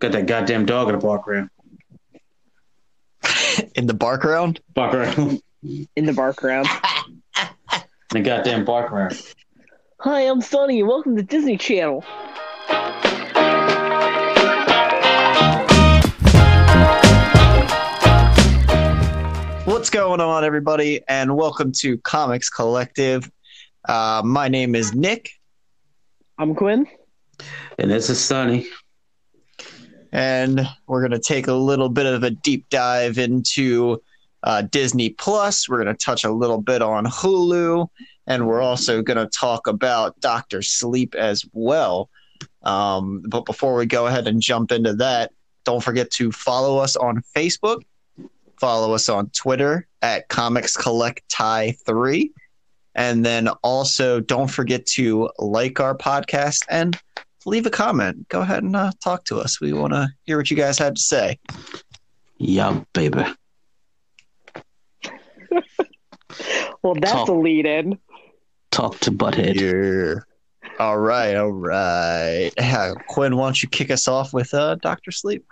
Got that goddamn dog in the background. in the background. Background. in the background. the goddamn background. Hi, I'm Sonny, and welcome to Disney Channel. What's going on, everybody, and welcome to Comics Collective. Uh, my name is Nick, I'm Quinn. And this is Sonny. And we're going to take a little bit of a deep dive into uh, Disney Plus. We're going to touch a little bit on Hulu, and we're also going to talk about Doctor Sleep as well. Um, but before we go ahead and jump into that, don't forget to follow us on Facebook, follow us on Twitter at Comics Collect Tie 3. And then also don't forget to like our podcast and leave a comment. Go ahead and uh, talk to us. We want to hear what you guys had to say. Yeah, baby. Well, that's Talk. a lead in. Talk to Butthead. Yeah. All right, all right. Yeah, Quinn, why don't you kick us off with uh, Doctor Sleep?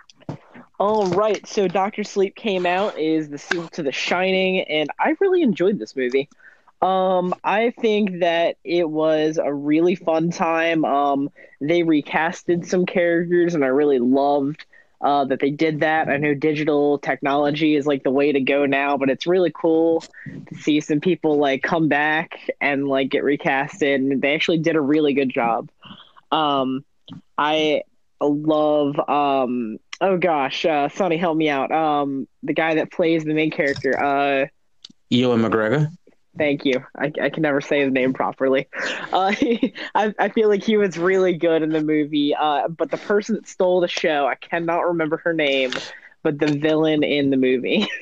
All right, so Doctor Sleep came out is the sequel to The Shining, and I really enjoyed this movie. Um, I think that it was a really fun time. Um, they recasted some characters, and I really loved uh, that they did that. I know digital technology is like the way to go now, but it's really cool to see some people like come back and like get recasted, and they actually did a really good job. Um, I love um oh gosh uh sonny help me out um the guy that plays the main character uh Ewan McGregor. Thank you i, I can never say his name properly uh I, I feel like he was really good in the movie uh but the person that stole the show i cannot remember her name but the villain in the movie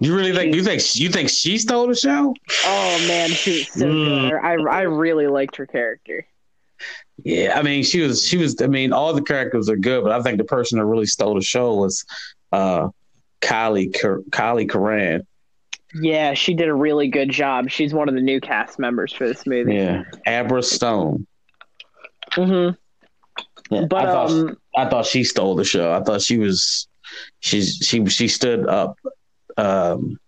You really think you think you think she stole the show? oh man she was so Mm. good I, I really liked her character Yeah, I mean she was she was I mean all the characters are good, but I think the person that really stole the show was uh Kyliegh Kyliegh Curran. Yeah she did a really good job she's one of the new cast members for this movie Yeah. Abra Stone. hmm Yeah, but I thought um I thought she stole the show. I thought she was she's she she stood up um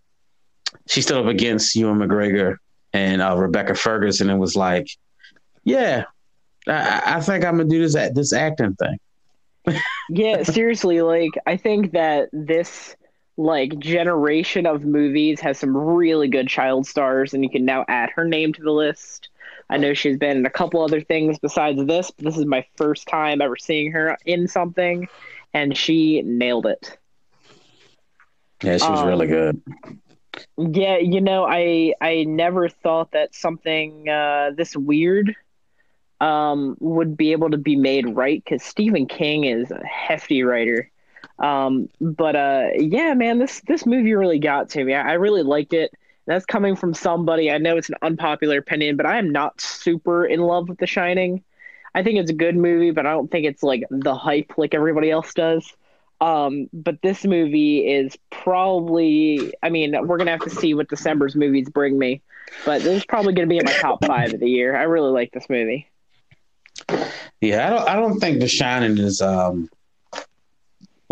she stood up against Ewan McGregor and uh, Rebecca Ferguson and was like, Yeah, I- I, think I'm gonna do this this acting thing. yeah seriously like i think that this like generation of movies has some really good child stars and you can now add her name to the list. I know she's been in a couple other things besides this but this is my first time ever seeing her in something and she nailed it. Yeah, she was Um, really good. yeah you know i i never thought that something uh this weird um would be able to be made right because stephen king is a hefty writer um but uh yeah man this this movie really got to me. I, I really liked it. That's coming from somebody. I know it's an unpopular opinion but i am not super in love with the shining. I think it's a good movie but i don't think it's like the hype like everybody else does. Um, but this movie is probably, I mean, we're going to have to see what December's movies bring me, but this is probably going to be in my top five of the year. I really like this movie. Yeah, I don't I don't think The Shining is um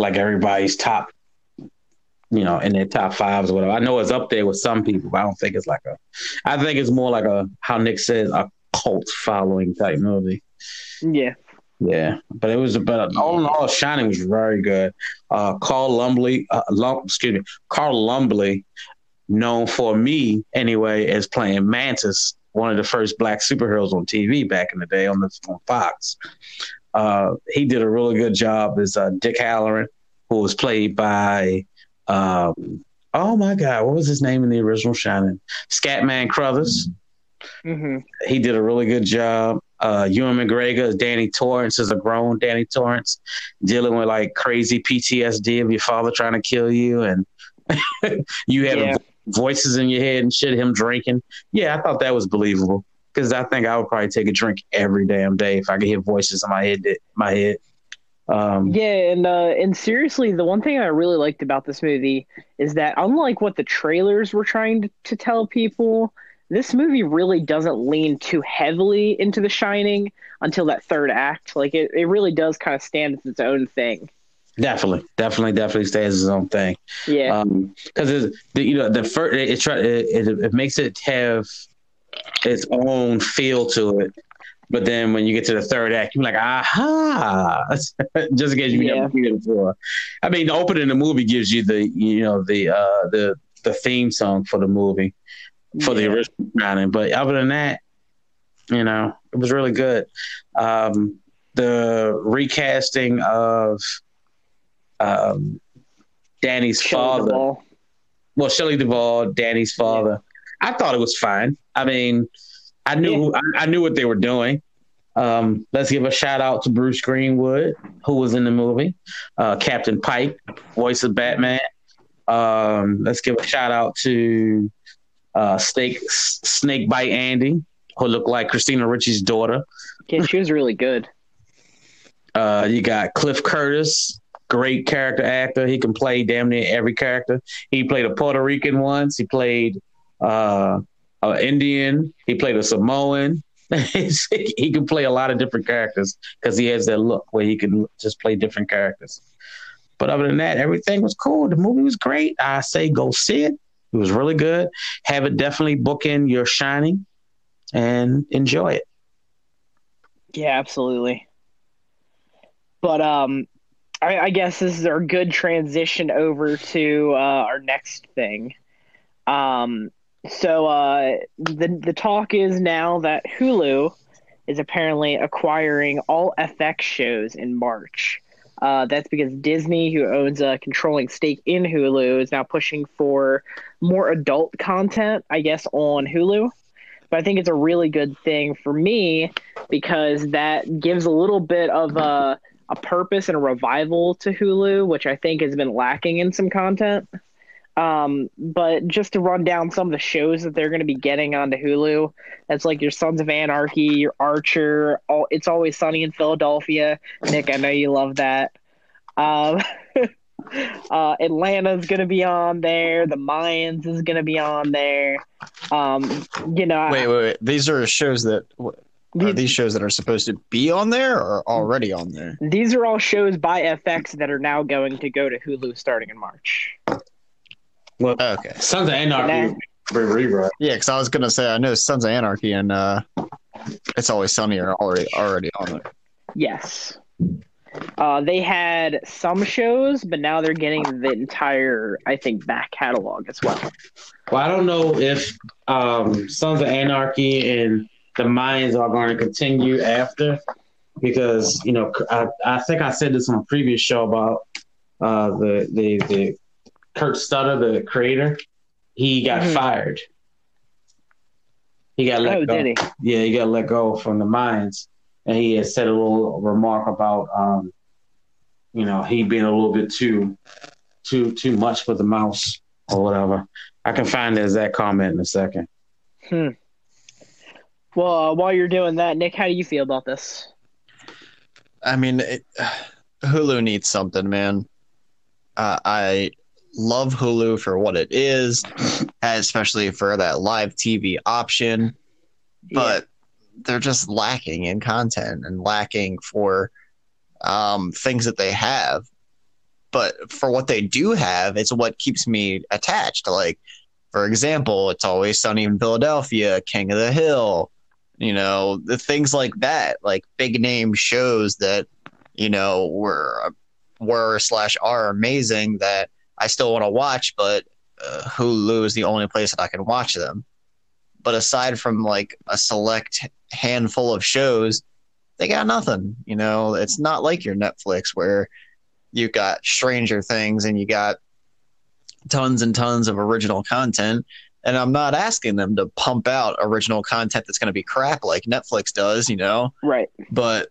like everybody's top you know, in their top fives or whatever. I know it's up there with some people, but I don't think it's like a I think it's more like a how Nick says, a cult following type movie. Yeah. Yeah, but it was, but all in all, Shining was very good. Uh, Carl Lumbly, uh, Lum, excuse me, Carl Lumbly, known for me anyway as playing Mantis, one of the first black superheroes on TV back in the day on the on Fox. Uh, he did a really good job as uh, Dick Hallorann, who was played by, um, oh my God, what was his name in the original Shining? Scatman Crothers hmm he did a really good job. Uh, Ewan McGregor Danny Torrance is a grown Danny Torrance dealing with like crazy PTSD of your father trying to kill you and you having Yeah. voices in your head and shit, him drinking. Yeah, I thought that was believable because I think I would probably take a drink every damn day if I could hear voices in my head. My head. Um, Yeah, and uh, and seriously, the one thing I really liked about this movie is that unlike what the trailers were trying to, to tell people, this movie really doesn't lean too heavily into The Shining until that third act. Like it, it really does kind of stand as its own thing. Definitely, definitely, definitely stays his own thing. Yeah, because um, you know the first it, it, it, it makes it have its own feel to it. But then when you get to the third act, you're like, aha, just in case you yeah. never seen it before. I mean, the opening of the movie gives you the, you know, the uh, the the theme song for the movie, for yeah. the original Drowning. But other than that, you know, it was really good. Um, the recasting of um, Danny's Shelley father. Duvall. Well, Shelley Duvall, Danny's father. Yeah. I thought it was fine. I mean, I knew yeah. I, I, knew what they were doing. Um, let's give a shout out to Bruce Greenwood, who was in the movie, uh, Captain Pike, voice of Batman. Um, let's give a shout out to uh, Snake Snake Bite Andy, who looked like Christina Ricci's daughter. Yeah, she was really good. Uh, you got Cliff Curtis, great character actor. He can play damn near every character. He played a Puerto Rican once. He played uh, an Indian. He played a Samoan. he can play a lot of different characters because he has that look where he can just play different characters. But other than that, everything was cool. The movie was great. I say go see it. It was really good. Have it definitely book in your shining and enjoy it. Yeah, absolutely. But um, I, I guess this is our good transition over to uh, our next thing. Um, so uh, the the talk is now that Hulu is apparently acquiring all FX shows in March. Uh, that's because Disney, who owns a controlling stake in Hulu, is now pushing for more adult content, I guess, on Hulu. But I think it's a really good thing for me because that gives a little bit of a, a purpose and a revival to Hulu, which I think has been lacking in some content. Um, but just to run down some of the shows that they're going to be getting onto Hulu, that's like your Sons of Anarchy, your Archer, all, It's Always Sunny in Philadelphia. Nick, I know you love that. Um, uh, Atlanta's going to be on there. The Mayans is going to be on there. Um, you know, wait, wait, wait. These are shows that. Are these shows that are supposed to be on there or already on there? These are all shows by FX that are now going to go to Hulu starting in March. Well, okay. Sons of Anarchy rewrite. Yeah, because I was gonna say I know Sons of Anarchy and uh, It's Always Sunny are already already on there. Yes. Uh, they had some shows, but now they're getting the entire, I think, back catalog as well. Well, I don't know if um, Sons of Anarchy and the Mayans are going to continue after, because you know, I, I think I said this on a previous show about uh, the the the Kurt Sutter, the creator, he got mm-hmm. fired. He got let oh, go. He? Yeah, he got let go from the Mayans, and he had said a little remark about, um, you know, he being a little bit too, too, too much for the mouse or whatever. I can find the exact comment in a second. Hmm. Well, uh, while you're doing that, Nick, how do you feel about this? I mean, it, Hulu needs something, man. Uh, I love Hulu for what it is, especially for that live TV option. But yeah. they're just lacking in content and lacking for um, things that they have. But for what they do have, it's what keeps me attached. Like, for example, it's always sunny in Philadelphia, King of the Hill, you know, the things like that, like big name shows that, you know, were were slash are amazing that I still want to watch, but uh, Hulu is the only place that I can watch them. But aside from like a select handful of shows, they got nothing. You know, it's not like your Netflix where you got Stranger Things and you got tons and tons of original content. And I'm not asking them to pump out original content that's going to be crap like Netflix does, you know? Right. But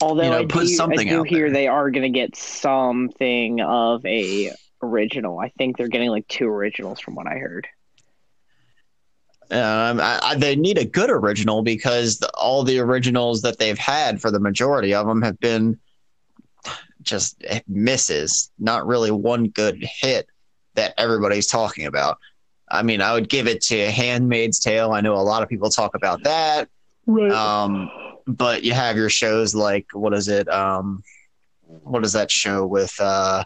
Although you know, I do, something I do hear there. they are going to get something of a original. I think they're getting like two originals from what I heard. Um, I, I, they need a good original because the, all the originals that they've had for the majority of them have been just misses. Not really one good hit that everybody's talking about. I mean, I would give it to Handmaid's Tale. I know a lot of people talk about that. Right. Um, but you have your shows like what is it? Um, what is that show with? uh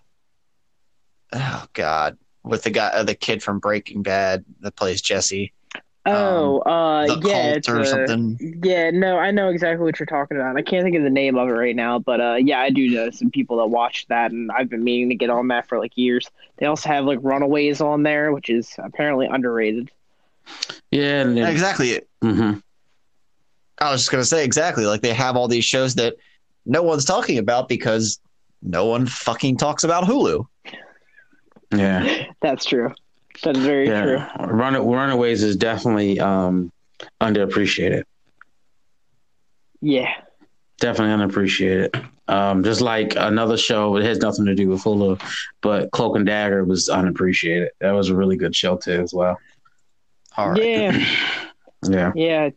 Oh God, with the guy, uh, the kid from Breaking Bad that plays Jesse. Oh, uh, the yeah, cult it's or a- something. Yeah, no, I know exactly what you're talking about. I can't think of the name of it right now, but uh, yeah, I do know some people that watch that, and I've been meaning to get on that for like years. They also have like Runaways on there, which is apparently underrated. Yeah, and then, Exactly. mhm. I was just gonna say exactly. Like they have all these shows that no one's talking about because no one fucking talks about Hulu. yeah, That's true. That's very true. Run, Runaways is definitely um, underappreciated. Yeah. Definitely underappreciated. Um, just like another show, it has nothing to do with Hulu, but Cloak and Dagger was unappreciated. That was a really good show too, as well. All right. Yeah. Yeah, Yeah.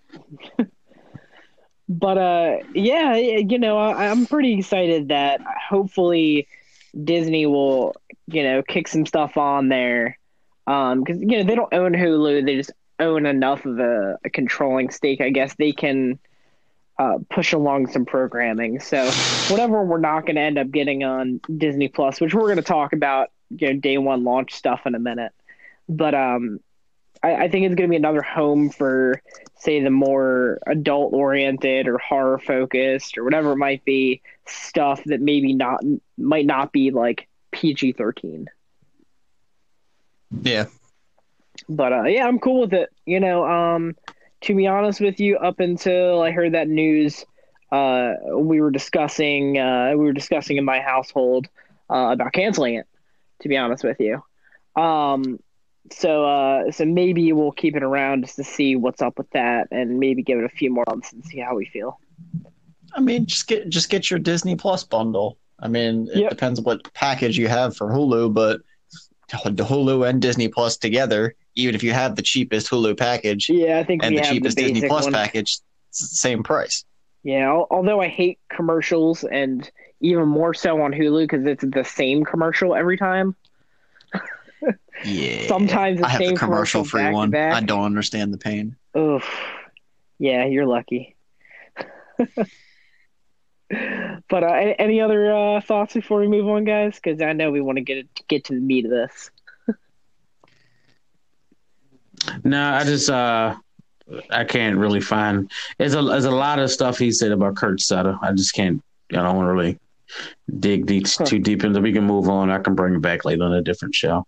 but uh yeah, you know, I, I'm pretty excited that hopefully Disney will, you know, kick some stuff on there. Um cuz you know, they don't own Hulu, they just own enough of a, a controlling stake, I guess they can uh, push along some programming. So whatever we're not going to end up getting on Disney Plus, which we're going to talk about, you know, day one launch stuff in a minute. But um, I, I think it's going to be another home for, say, the more adult oriented or horror focused or whatever it might be stuff that maybe not might not be like PG thirteen. Yeah. But uh, yeah, I'm cool with it. You know, um, to be honest with you, up until I heard that news, uh, we were discussing uh, we were discussing in my household uh, about canceling it. To be honest with you, um, so uh, so maybe we'll keep it around just to see what's up with that, and maybe give it a few more months and see how we feel. I mean, just get just get your Disney Plus bundle. I mean, it Yep. depends what package you have for Hulu, but the Hulu and Disney Plus together, even if you have the cheapest Hulu package Yeah, I think and we the have cheapest the Disney Plus one. package, it's the same price. Yeah, although I hate commercials and even more so on Hulu because it's the same commercial every time. Yeah. Sometimes the I have same the commercial free one. back. I don't understand the pain. Oof. Yeah, you're lucky. but uh, any, any other uh, thoughts before we move on, guys? Because I know we want to get get to the meat of this. no, I just uh, I can't really find. There's a there's a lot of stuff he said about Kurt Sutter. I just can't. I don't want to really dig deep, Huh. too deep into. We can move on. I can bring it back later on a different show.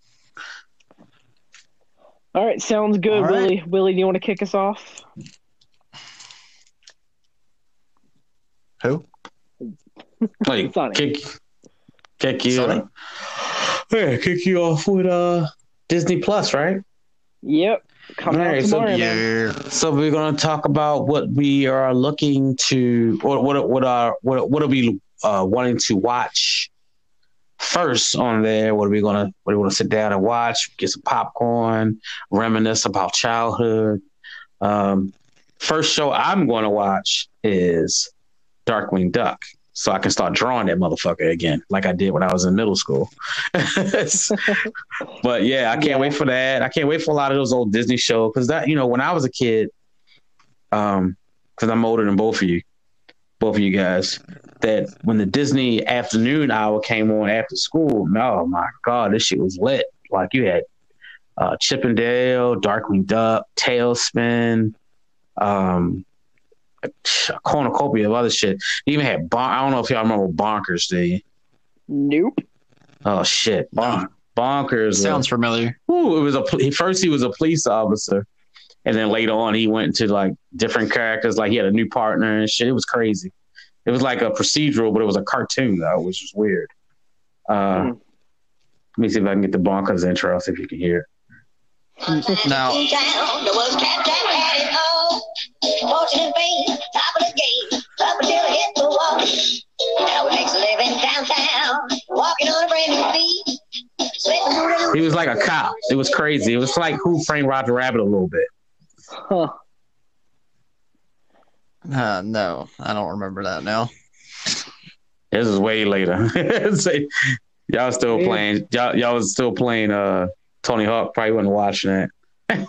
All right, sounds good, All right. Willie. Willie, do you want to kick us off? Who? Like Sonny. kick, kick you. Sonny? Yeah, kick you off with uh Disney Plus, right? Yep, coming All out right, so Yeah. So we're going to talk about what we are looking to, or what what are what what are we uh, wanting to watch first on there? What are we gonna we to sit down and watch? Get some popcorn, reminisce about childhood. Um, first show I'm going to watch is Darkwing Duck, so I can start drawing that motherfucker again, like I did when I was in middle school. but yeah, I can't Yeah. wait for that. I can't wait for a lot of those old Disney shows because that you know when I was a kid, um, because I'm older than both of you, both of you guys. That when the Disney afternoon hour came on after school, oh my god, this shit was lit. Like you had uh, Chippendale, Darkwing Duck, TaleSpin, um, a cornucopia of other shit. You even had bon- I don't know if y'all remember Bonkers, do you? Nope. Oh shit, Bon- Bonkers. Sounds familiar. Ooh, it was a pol- first he was a police officer, and then later on he went into like different characters. Like he had a new partner and shit. It was crazy. It was like a procedural, but it was a cartoon though, which was weird. Uh, Hmm. Let me see if I can get the bonkers intro. See if you can hear it. Now- In town, there was Captain had it all. Fortune and fame, top of the game, up until he hit the wall. Now he makes a living downtown, walking on a brand new feet. Sweating through He the was like a cop. It was crazy. It was like Who Framed Roger Rabbit a little bit. Huh. Uh, no, I don't remember that now. This is way later. Y'all still Yeah. playing? Y'all, y'all was still playing. Uh, Tony Hawk probably wasn't watching that.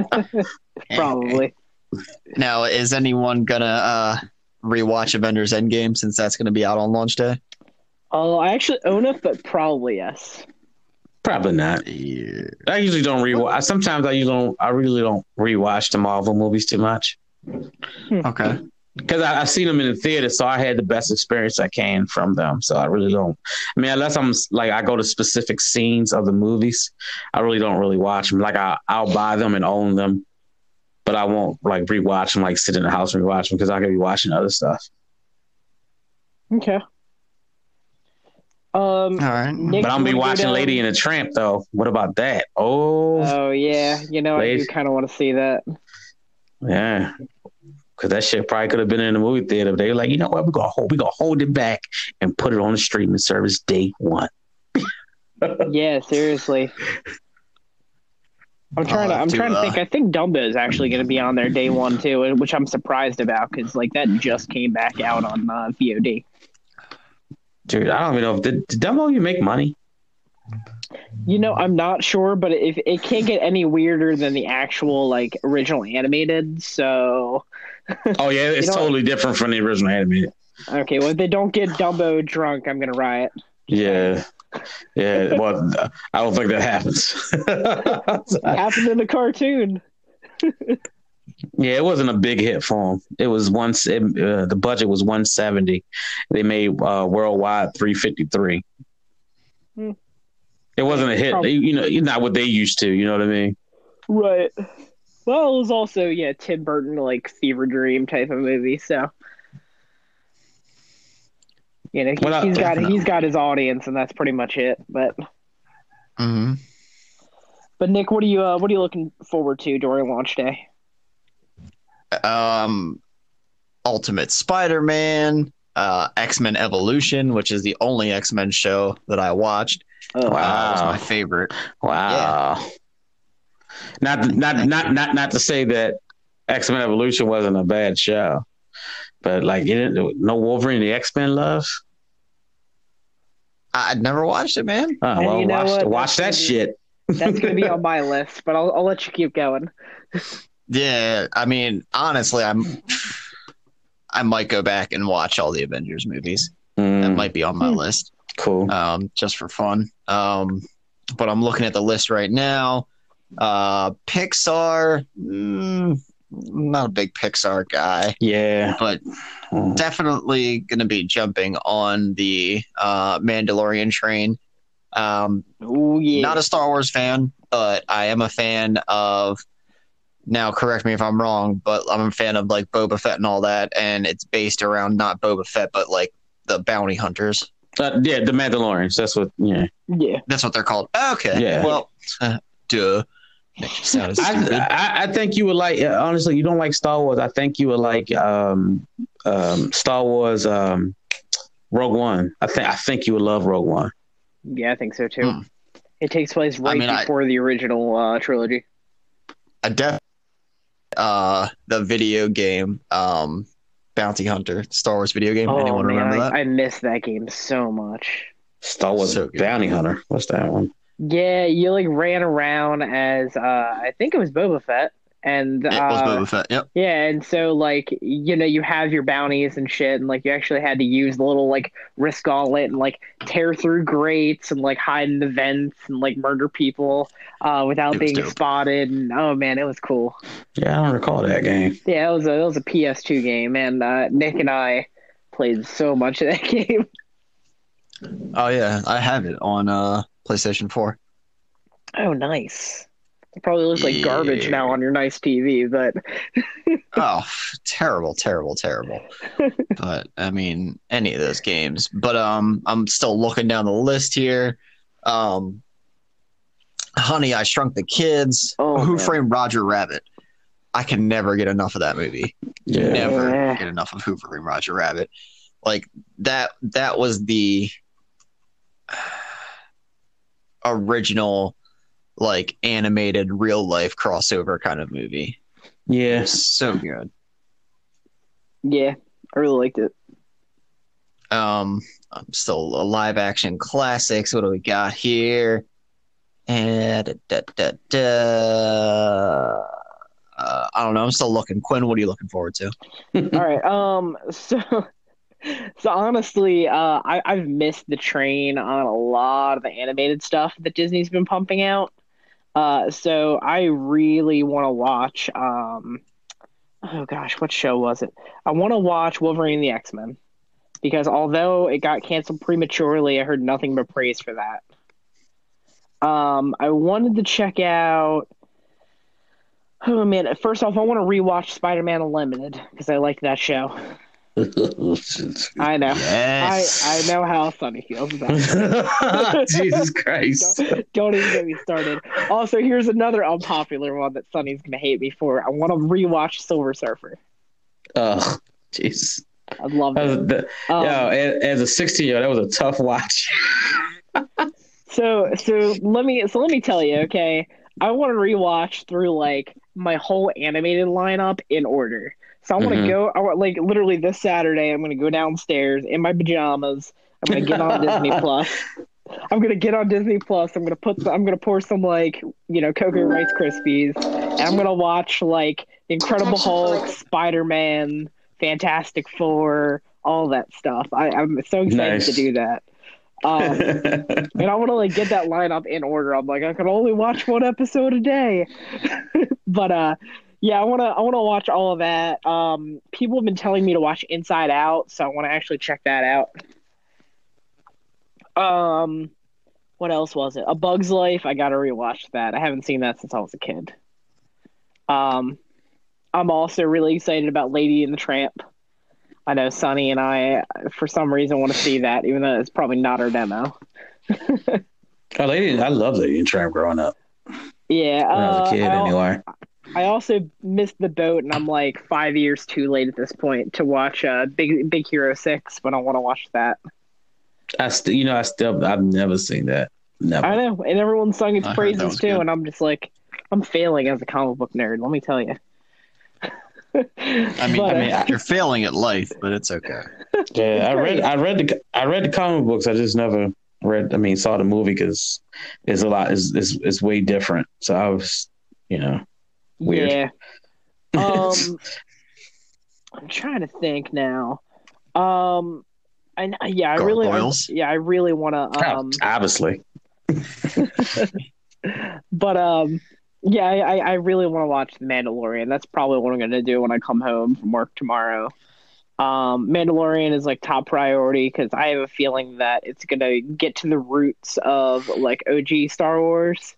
Probably. Now, is anyone gonna uh rewatch Avengers Endgame since that's gonna be out on launch day? Oh, I actually own it, but probably yes. Probably not. Yeah. I usually don't rewatch. Sometimes I usually don't. I really don't rewatch the Marvel movies too much hmm. Okay. because I've seen them in the theater, so I had the best experience I can from them. So I really don't. I mean, unless I'm like I go to specific scenes of the movies, I really don't really watch them. Like I, I'll buy them and own them, but I won't like rewatch them. Like sit in the house and rewatch them because I could be watching other stuff. Okay. Um. All right. Nick, But I'm gonna be you wanna go watching Lady and the Tramp though. What about that? Oh, Oh yeah, you know I do kind of want to see that. yeah. Cause that shit probably could have been in the movie theater. But they were like, you know what? We're gonna hold we gonna hold it back and put it on the streaming service day one. Yeah, seriously. I'm trying to. I'll have I'm to, trying to uh, think. I think Dumbo is actually going to be on there day one too, which I'm surprised about because like that just came back out on uh, VOD. Dude, I don't even know if did, did Dumbo you make money? You know, I'm not sure, but if it can't get any weirder than the actual like original animated, so Oh yeah, it's totally different from the original animated. okay. Well, if they don't get Dumbo drunk, I'm gonna riot. Yeah. Yeah, well, I don't think that happens. Happened in the cartoon. yeah, it wasn't a big hit for them. It was once it, uh, the budget was 170. They made uh, worldwide 353. Hmm. It wasn't a hit. Probably- You know, not what they used to. You know what I mean? Right. Well, it was also yeah Tim Burton like fever dream type of movie, so you know he, Well, he's got definitely. he's got his audience, and that's pretty much it. But hmm but Nick, what are you uh, what are you looking forward to during launch day? Um, Ultimate Spider-Man, uh, X-Men Evolution, which is the only X-Men show that I watched. Oh, Uh, that was Wow. my favorite. Wow. Not not not not not to say that X Men Evolution wasn't a bad show, but like it didn't, no Wolverine the X Men loves. I- I'd never watched it, man. Oh, And well, you know watch, watch that That's gonna shit. that's gonna be on my list, but I'll I'll let you keep going. Yeah, I mean, honestly, I'm. I might go back and watch all the Avengers movies. That Mm, might be on my Hmm. list, cool. um, just for fun. Um, but I'm looking at the list right now. Uh, Pixar. Mm, not a big Pixar guy, yeah. but Mm. definitely going to be jumping on the uh, Mandalorian train. Um, Oh yeah, not a Star Wars fan, but I am a fan of. Now, correct me if I'm wrong, but I'm a fan of like Boba Fett and all that, and it's based around not Boba Fett, but like the bounty hunters. Uh, yeah, the Mandalorians. That's what. Yeah. yeah. That's what they're called. Okay. Yeah. Well, uh, duh. Makes you sound I. I I think you would like. uh, Honestly, you don't like Star Wars. I think you would like um um Star Wars um Rogue One. I think I think you would love Rogue One. Yeah, I think so too. Hmm. It takes place right mean, I- before the original uh, trilogy. I def uh the video game um Bounty Hunter, Star Wars video game. Oh Anyone man, remember I, that? I miss that game so much. Star Wars So. Bounty Hunter. What's that one? Yeah, you like ran around as uh I think it was Boba Fett. And it was uh, Boba Fett. Yep. yeah, and so like you know, you have your bounties and shit, and like you actually had to use the little like risk gauntlet and like tear through grates and like hide in the vents and like murder people uh without being dope. spotted and oh man, it was cool. Yeah, I don't recall that game. Yeah, it was a it was a PS2 game and uh Nick and I played so much of that game. Oh yeah, I have it on uh PlayStation 4. Oh nice. It probably looks like garbage now on your nice TV, but Oh, terrible, terrible, terrible. but I mean, any of those games. But um, I'm still looking down the list here. Um, Honey, I Shrunk the Kids. Oh, Who man. Framed Roger Rabbit? I can never get enough of that movie. Yeah. Never get enough of Who Framed Roger Rabbit. Like that. That was the original, like animated real life crossover kind of movie. Yeah. So good. yeah, I really liked it. Um, I'm still a live action classics. What do we got here? And da, da, da. Uh, I don't know. I'm still looking. Quinn, what are you looking forward to? All right. Um. So, So honestly, uh, I, I've missed the train on a lot of the animated stuff that Disney's been pumping out. Uh, so I really want to watch. Um, oh gosh, what show was it? I want to watch Wolverine the X Men because although it got canceled prematurely, I heard nothing but praise for that. Um, I wanted to check out. Oh man! First off, I want to rewatch Spider Man Unlimited because I like that show. I know. Yes. I, I know how Sonny feels about it. Jesus Christ. Don't, don't even get me started. Also, here's another unpopular one that Sonny's gonna hate me for. I want to rewatch Silver Surfer. Oh, jeez. I love it. the- Um, Yo, as, as a 16 year old, that was a tough watch. So so let me so let me tell you, okay. I want to rewatch through like my whole animated lineup in order. So I want to Mhm. go. I want like literally this Saturday. I'm gonna go downstairs in my pajamas. I'm gonna get on Disney Plus. I'm gonna get on Disney Plus. I'm gonna put. The, I'm gonna pour some like you know Cocoa Rice Krispies, and I'm gonna watch like Incredible Hulk, Spider Man, Fantastic Four, all that stuff. I, I'm so excited Nice. to do that. Um, and I want to like get that lineup in order. I'm like, I can only watch one episode a day, but uh, yeah, I want to I want to watch all of that. Um, people have been telling me to watch Inside Out, so I want to actually check that out. Um, what else was it? A Bug's Life. I got to rewatch that. I haven't seen that since I was a kid. Um, I'm also really excited about Lady and the Tramp. I know Sonny and I, for some reason, want to see that, even though it's probably not our demo. Oh, lady, I love Lady and Tramp growing up. Yeah, When I was uh, a kid, I, anyway. I also missed the boat, and I'm like five years too late at this point to watch uh, Big Big Hero Six, but I want to watch that. I still, you know, I still, I've never seen that. Never. I know, and everyone sung its I praises too, good. and I'm just like, I'm failing as a comic book nerd. Let me tell you. I mean, But, I mean, uh, you're failing at life, but it's okay. Yeah, I read, I read the, I read the comic books. I just never read. I mean, saw the movie because it's a lot. It's, it's it's way different. So I was, you know, Weird. Yeah. Um, I'm trying to think now. Um, I yeah, I really, I, yeah, I really want to. Um, obviously. but um, yeah, I, I really want to watch The Mandalorian. That's probably what I'm going to do when I come home from work tomorrow. Um, Mandalorian is like top priority because I have a feeling that it's going to get to the roots of like OG Star Wars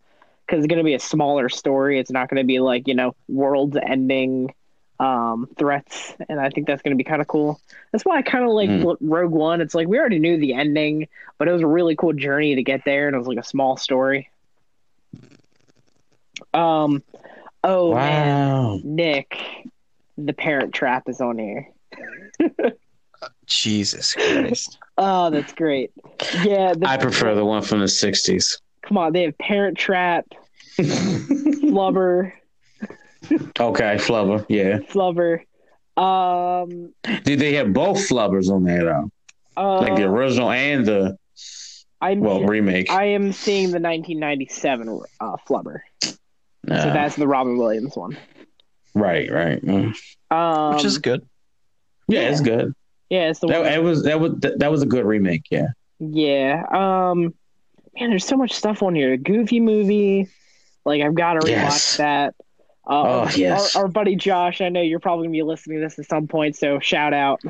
because it's going to be a smaller story. It's not going to be like you know world ending um threats and i think that's going to be kind of cool that's why i kind of like Mm. rogue one it's like we already knew the ending but it was a really cool journey to get there and it was like a small story um oh man nick the parent trap is on here Jesus Christ. oh that's great yeah the, I prefer the one from the '60s. Come on they have parent trap flubber Okay, Flubber. Yeah. flubber um Did they have both Flubbers on there though? uh, Like the original and the I'm, well remake. I am seeing the 1997 uh, flubber so that's the robin williams one right, right. Mm. um Which is good. Yeah, it's good. yeah it's the That, one it was that was that was a good remake. Yeah. Yeah. Um man, there's so much stuff on here. Goofy movie. Like I've got to rewatch Yes. that. Uh, Oh, our, yes. our, our buddy Josh, I know you're probably gonna be listening to this at some point, so shout out.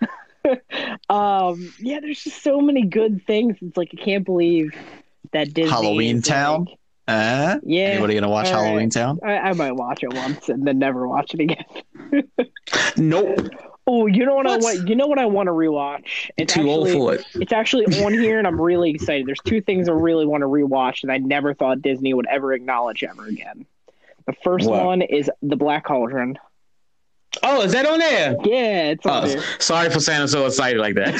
um, yeah, there's just so many good things. It's like I can't believe that Disney Halloween Town? like- Uh, yeah, anybody gonna watch All right. Halloween Town? I, I might watch it once and then never watch it again. Nope. Oh, you know what, I What? want? You know what I want to rewatch? It's Too old for it. It's actually on here, and I'm really excited. There's two things I really want to rewatch, and I never thought Disney would ever acknowledge ever again. The first What? one is The Black Cauldron. Oh, is that on there? Yeah, it's on Oh, there. sorry for sounding so excited like that.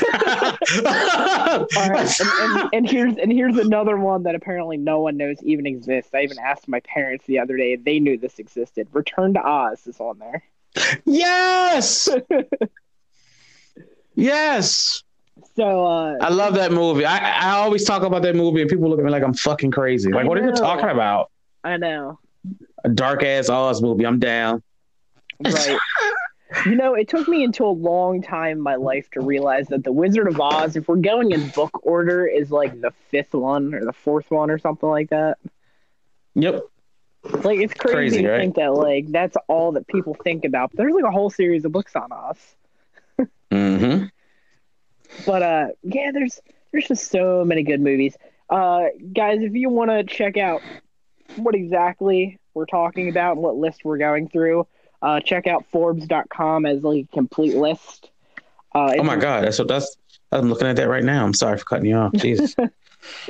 All right, and, and, and here's and here's another one that apparently no one knows even exists. I even asked my parents the other day; they knew this existed. Return to Oz is on there. Yes. yes. So uh, I love that movie. I I always talk about that movie and people look at me like I'm fucking crazy. Like, I what are you talking about? I know, A dark ass Oz movie. I'm down. right? You know, it took me into a long time in my life to realize that the Wizard of Oz, if we're going in book order, is like the fifth one or the fourth one or something like that. Yep. Like it's crazy, Crazy, to right? think that like that's all that people think about. There's like a whole series of books on us. Mm-hmm. But uh yeah, there's there's just so many good movies. Uh guys, if you want to check out what exactly we're talking about and what list we're going through, uh check out forbes.com as like a complete list. Uh Oh my God, that's what that's. I'm looking at that right now. I'm sorry for cutting you off. Jesus.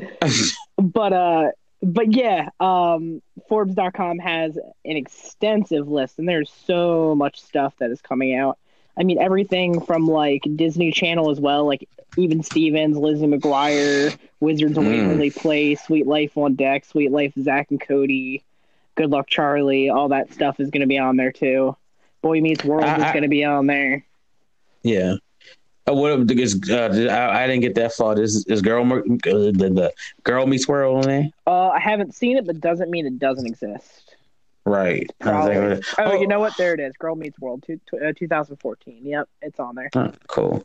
but uh but yeah um forbes.com has an extensive list and there's so much stuff that is coming out i mean everything from like disney channel as well like even stevens lizzie mcguire wizards of Mm. waverly place sweet life on deck sweet life zach and cody good luck charlie all that stuff is going to be on there too boy meets world I- is going to be on there yeah. Uh, what is? Uh, I, I didn't get that far. Is is girl uh, the, the girl meets world on there? uh i haven't seen it but doesn't mean it doesn't exist Right. I was Probably. like, Oh, you know what? There it is. Girl Meets World, two, tw- uh, 2014. Yep, it's on there. oh, cool.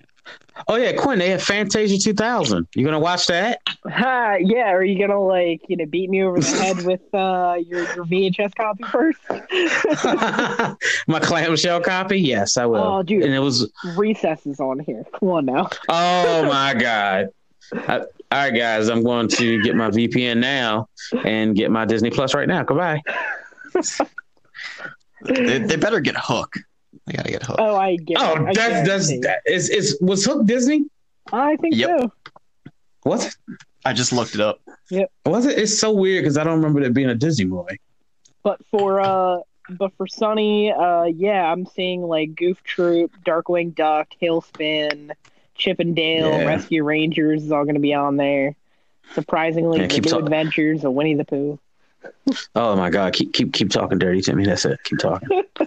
Oh yeah, Quinn. They have Fantasia 2000. You gonna watch that? Ha, yeah, are you gonna like you know beat me over the head with uh, your your VHS copy first? My clamshell copy? Yes, I will. Oh, dude. And it was. Recess is on here. Come on now. Oh my god. I- all right, guys. I'm going to get my VPN now and get my Disney Plus right now. Goodbye. They, they better get Hook. They gotta get Hook. Oh, I get. Oh, it. I that's that's guarantee. that is is was Hook Disney? I think Yep. so. Was it? I just looked it up. Yep. Was it? It's so weird because I don't remember it being a Disney movie. But for uh, but for Sonny, uh, yeah, I'm seeing like Goof Troop, Darkwing Duck, TaleSpin, Chip and Dale, Yeah. Rescue Rangers is all gonna be on there. Surprisingly, Yeah, the keep New talk- Adventures of Winnie the Pooh. Oh my god! Keep keep keep talking dirty to me. That's it. Keep talking.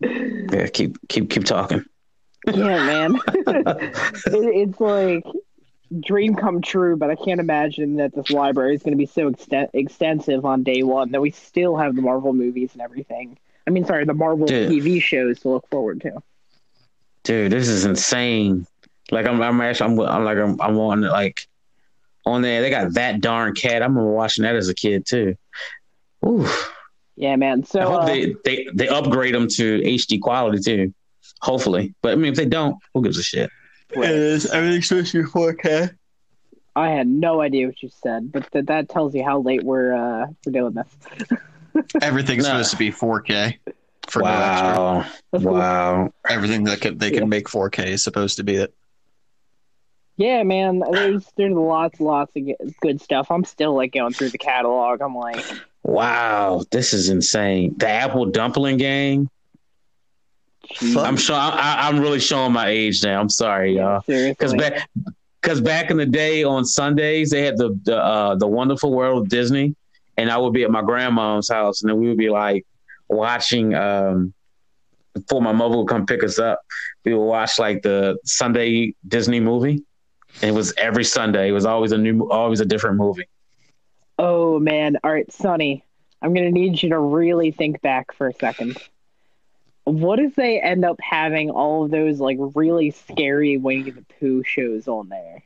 yeah, keep keep keep talking. Yeah, man. it, it's like dream come true, but I can't imagine that this library is going to be so exten- extensive on day one that we still have the Marvel movies and everything. I mean, sorry, the Marvel Dude. TV shows to look forward to. Dude, this is insane. Like I'm I'm actually I'm, I'm like I'm, I'm on like on there. They got that darn cat. I remember watching that as a kid too. Ooh. Yeah, man. So I hope uh, they, they they upgrade them to HD quality too. Hopefully, but I mean, if they don't, who gives a shit? is. Everything's supposed to be 4K. I had no idea what you said, but th- that tells you how late we're uh, we're doing this. Everything's Nah. supposed to be 4K. For no. Wow, wow. Everything that can, they Yeah. can make 4K is supposed to be it. Yeah, man. There's there's lots lots of good stuff. I'm still like going through the catalog. I'm like, Wow, this is insane. The Apple Dumpling Gang. Fuck. I'm sure I, I'm really showing my age now. I'm sorry, y'all. Because back, because back in the day on Sundays they had the the, uh, the Wonderful World of Disney, and I would be at my grandma's house, and then we would be like watching. Um, before my mother would come pick us up, we would watch like the Sunday Disney movie. It was every Sunday. It was always a new, always a different movie. Oh man. All right, Sonny. I'm gonna need you to really think back for a second. What if they end up having all of those like really scary Winnie the Pooh shows on there?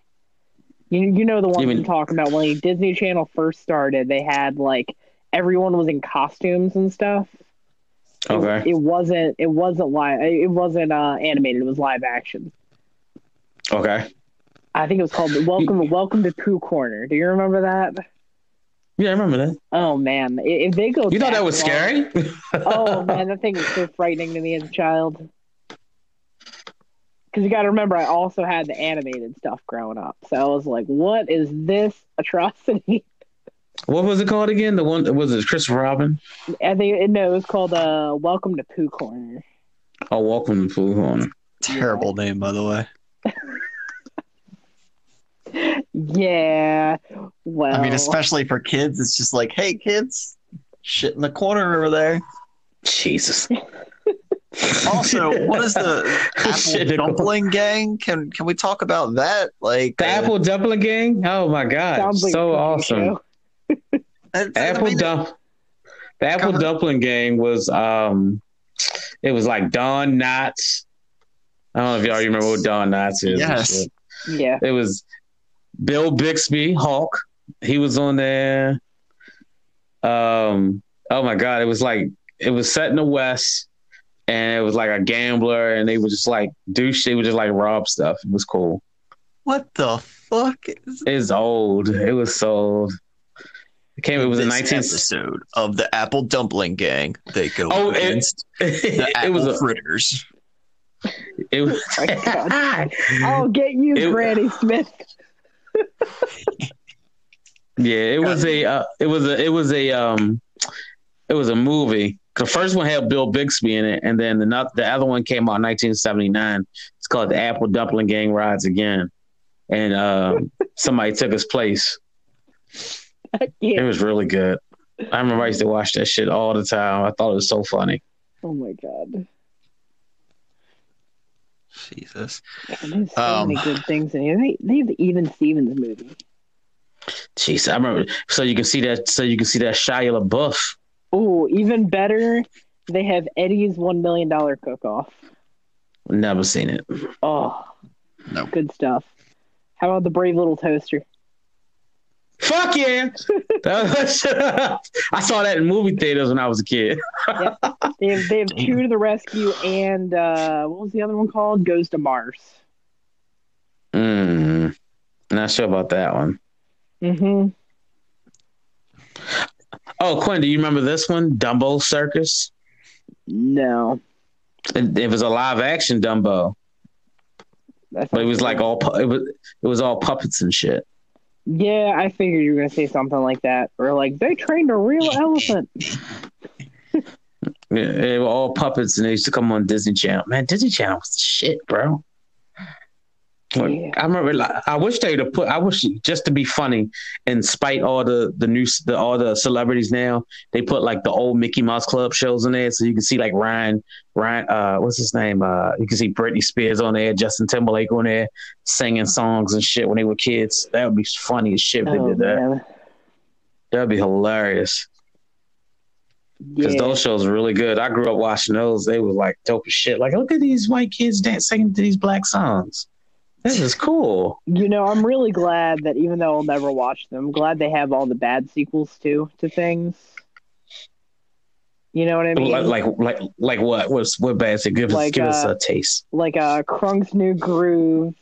You you know the ones mean- I'm talking about when Disney Channel first started, they had like everyone was in costumes and stuff. It- Okay. It, wasn't it wasn't live it wasn't uh animated, it was live action. Okay. I think it was called Welcome Welcome to Pooh Corner. Do you remember that? Yeah, I remember that. Oh man, if they go, You thought that was far- scary? oh man, that thing was so frightening to me as a child. Because you got to remember, I also had the animated stuff growing up, so I was like, "What is this atrocity?" What was it called again? The one was it Christopher Robin? I think no, it was called uh, "Welcome to Pooh Corner." Oh, Welcome to Pooh Corner. Terrible name, by the way. Yeah, well, I mean, especially for kids, it's just like, hey, kids, shit in the corner over there. Jesus. Also, what is the Apple. Dumpling Gang? Can can we talk about that? Like The uh, Apple Dumpling Gang? Oh my god. sounds like a so cooking awesome. show. it's- I Apple mean, Dump the Apple Cover- Dumpling Gang was um it was like Don Knotts. I don't know if y'all remember what Don Knotts is. Yes. Yeah. It was Bill Bixby, Hulk. He was on there. Um, oh my god, it was like it was set in the West, and it was like a gambler, and they were just like do shit. They would just like rob stuff. It was cool. What the fuck is It's old. It was sold. It came. It was in this nineteen. episode of the Apple Dumpling Gang? They go Oh, it- against the it Apple was. A, fritters. it was. Oh. I'll get you, It- Granny Smith. Yeah, it was a uh, it was a it was a um it was a movie. The first one had Bill Bixby in it, and then the the other one came out in 1979. It's called The Apple Dumpling Gang Rides Again, and uh, somebody took his place. It was really good. I remember I used to watch that shit all the time. I thought it was so funny. Oh my god. Jesus. And There's so Um, many good things in here. They, they have the Even Stevens movie. Jeez, I remember. So you can see that. So you can see that Shia LaBeouf. Oh, even better, they have Eddie's One Million Dollar Cook Off. Never seen it. Oh, No. good stuff. How about the Brave Little Toaster? Fuck yeah! I saw that in movie theaters when I was a kid. They have they have Two to the Rescue and uh, what was the other one called? Goes to Mars. Mm, not sure about that one. Mm-hmm. Oh, Quinn, do you remember this one? Dumbo Circus. No, It, it was a live action Dumbo, that's but it was like all pu- it was it was all puppets and shit. Yeah, I figured you were gonna say something like that, or like they trained a real elephant. Yeah, They were all puppets, and they used to come on Disney Channel. Man, Disney Channel was shit, bro. Yeah. I remember. Like, I wish they'd have put. I wish just to be funny, and spite all the the new the all the celebrities now, they put like the old Mickey Mouse Club shows in there, so you can see like Ryan Ryan. Uh, what's his name? Uh, you can see Britney Spears on there, Justin Timberlake on there, singing songs and shit when they were kids. That would be funny as shit if they Oh, did that. man. That'd be hilarious because Yeah. those shows were really good. I grew up watching those. They were like dope as shit. Like, look at these white kids dance singing to these black songs. This is cool. You know, I'm really glad that even though I'll never watch them, I'm glad they have all the bad sequels too to things. You know what I mean? Like, like, like, like what? What's what bad? So give us, Like, give us uh, a taste. like uh Kronk's New Groove.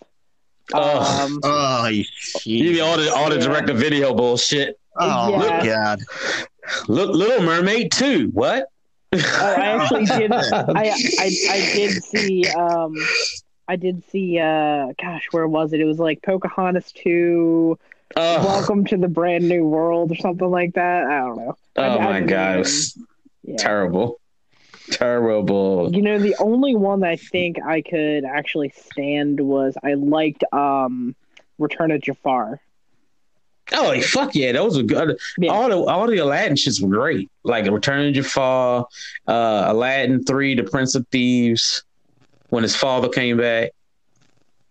Ugh. Um, Oh, You mean all the all the Yeah. direct to video bullshit. oh Yeah. my god. Look, Little Mermaid too. What? I actually did. I, I I did see um I did see uh gosh where was it? It was like Pocahontas two, Ugh. Welcome to the Brand New World or something like that. I don't know. Oh I my didn't god, it even- was Yeah. terrible, terrible. You know, the only one that I think I could actually stand was I liked um Return of Jafar. Oh fuck yeah, those were good. Yeah. All the all the Aladdin shits were great. Like Return of Jafar, uh, Aladdin three, The Prince of Thieves, when his father came back.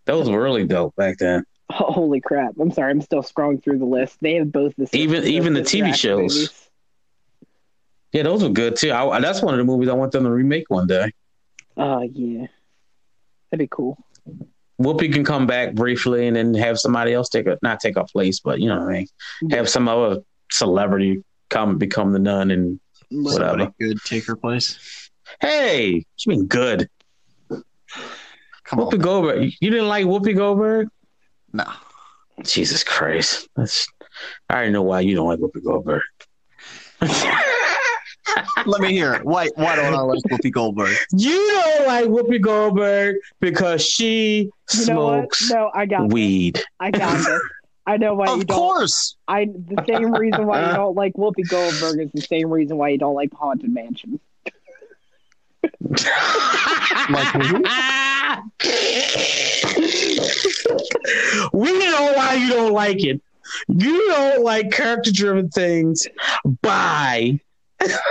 Those were really dope back then. Holy crap! I'm sorry, I'm still scrolling through the list. They have both the Even- the even the sister TV shows. movies. Yeah, those were good too. I, that's one of the movies I want them to remake one day. Oh yeah, that'd be cool. Whoopi can come back briefly and then have somebody else take a not take her place, but you know what I mean. Have some other celebrity come become the nun and whatever. Somebody good take her place. Hey, what you mean good? Come Whoopi on. Goldberg. You didn't like Whoopi Goldberg? No. Jesus Christ. That's I already know why you don't like Whoopi Goldberg. Let me hear it. Why why don't I like Whoopi Goldberg? you don't like Whoopi Goldberg because she You smokes No, I got this. weed. I got this. I know why you Of don't. Of course. I the same reason why you don't like Whoopi Goldberg is the same reason why you don't like Haunted Mansion. Like we know why you don't like it. You don't like character driven things. Bye.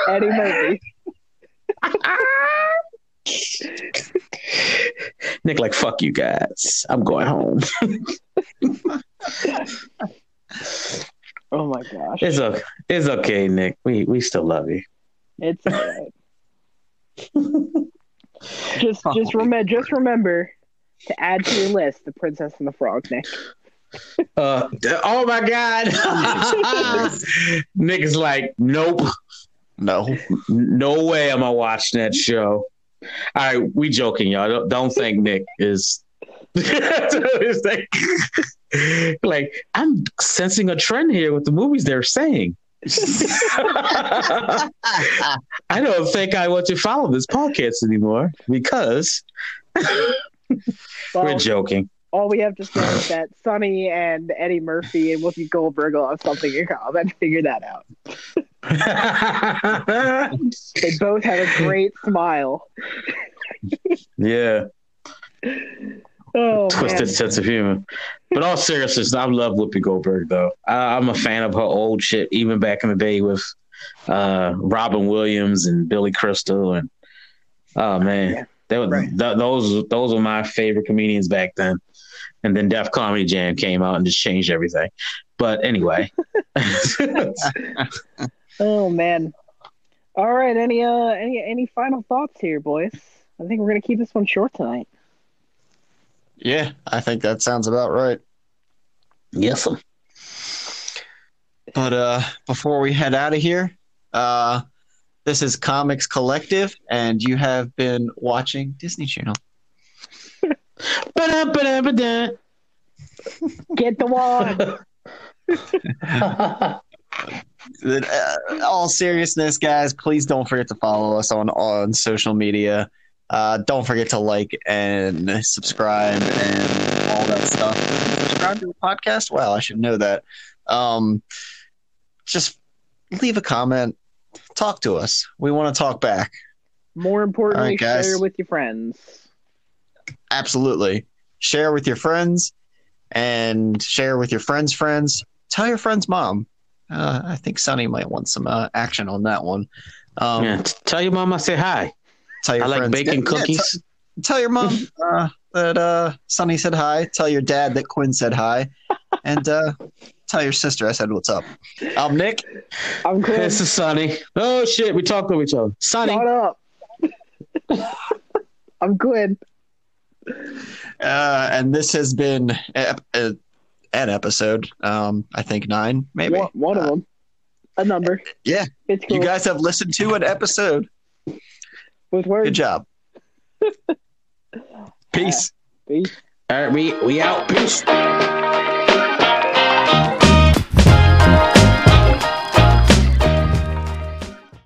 Eddie Murphy. Nick, like, fuck you guys. I'm going home. Oh my gosh. It's okay. It's okay, Nick. We we still love you. It's alright. Just just remember just remember to add to your list the Princess and the Frog, Nick. Uh, oh my God. Nick is like, nope, No. no way am I watching that show. All right, we joking, y'all. Don't, don't think Nick is. Like, like, I'm sensing a trend here with the movies they're saying. I don't think I want to follow this podcast anymore because we're joking. all we have to say is that Sonny and Eddie Murphy and Whoopi Goldberg will have something in common. Figure that out. They both have a great smile. yeah, Oh twisted man. sense of humor. But all seriousness, I love Whoopi Goldberg though. I, I'm a fan of her old shit, even back in the day with uh, Robin Williams and Billy Crystal, and oh man, Yeah. they were, Right. th- those those were my favorite comedians back then. And then Def Comedy Jam came out and just changed everything. But anyway, Oh man. All right. Any uh any any final thoughts here, boys? I think we're gonna keep this one short tonight. Yeah, I think that sounds about right. yes, But uh, before we head out of here, uh, this is Comics Collective, and you have been watching Disney Channel. Get the wand. All seriousness, guys, please don't forget to follow us on on social media. Uh, don't forget to like and subscribe and all that stuff. Subscribe to the podcast. Well, I should know that. Um, just leave a comment. Talk to us. We want to talk back. More importantly, All right, guys. share with your friends. Absolutely. Share with your friends and share with your friends' friends. Tell your friend's mom. Uh, I think Sonny might want some uh, action on that one. Um, yeah, tell your mom I say hi. Tell your I like friends. baking Yeah, yeah, cookies. t- tell your mom uh, that uh, Sonny said hi. Tell your dad that Quinn said hi. And uh, tell your sister I said what's up. I'm Nick. I'm Chris. This is Sonny. Oh shit, we talked to each other. Sonny. Shut up. I'm Quinn. Uh, and this has been ep- uh, an episode. Um, I think nine, maybe. One, one of them. A number. yeah. It's cool. You guys have listened to an episode. With words. Good job. Peace. Peace. All right, we we out. Peace.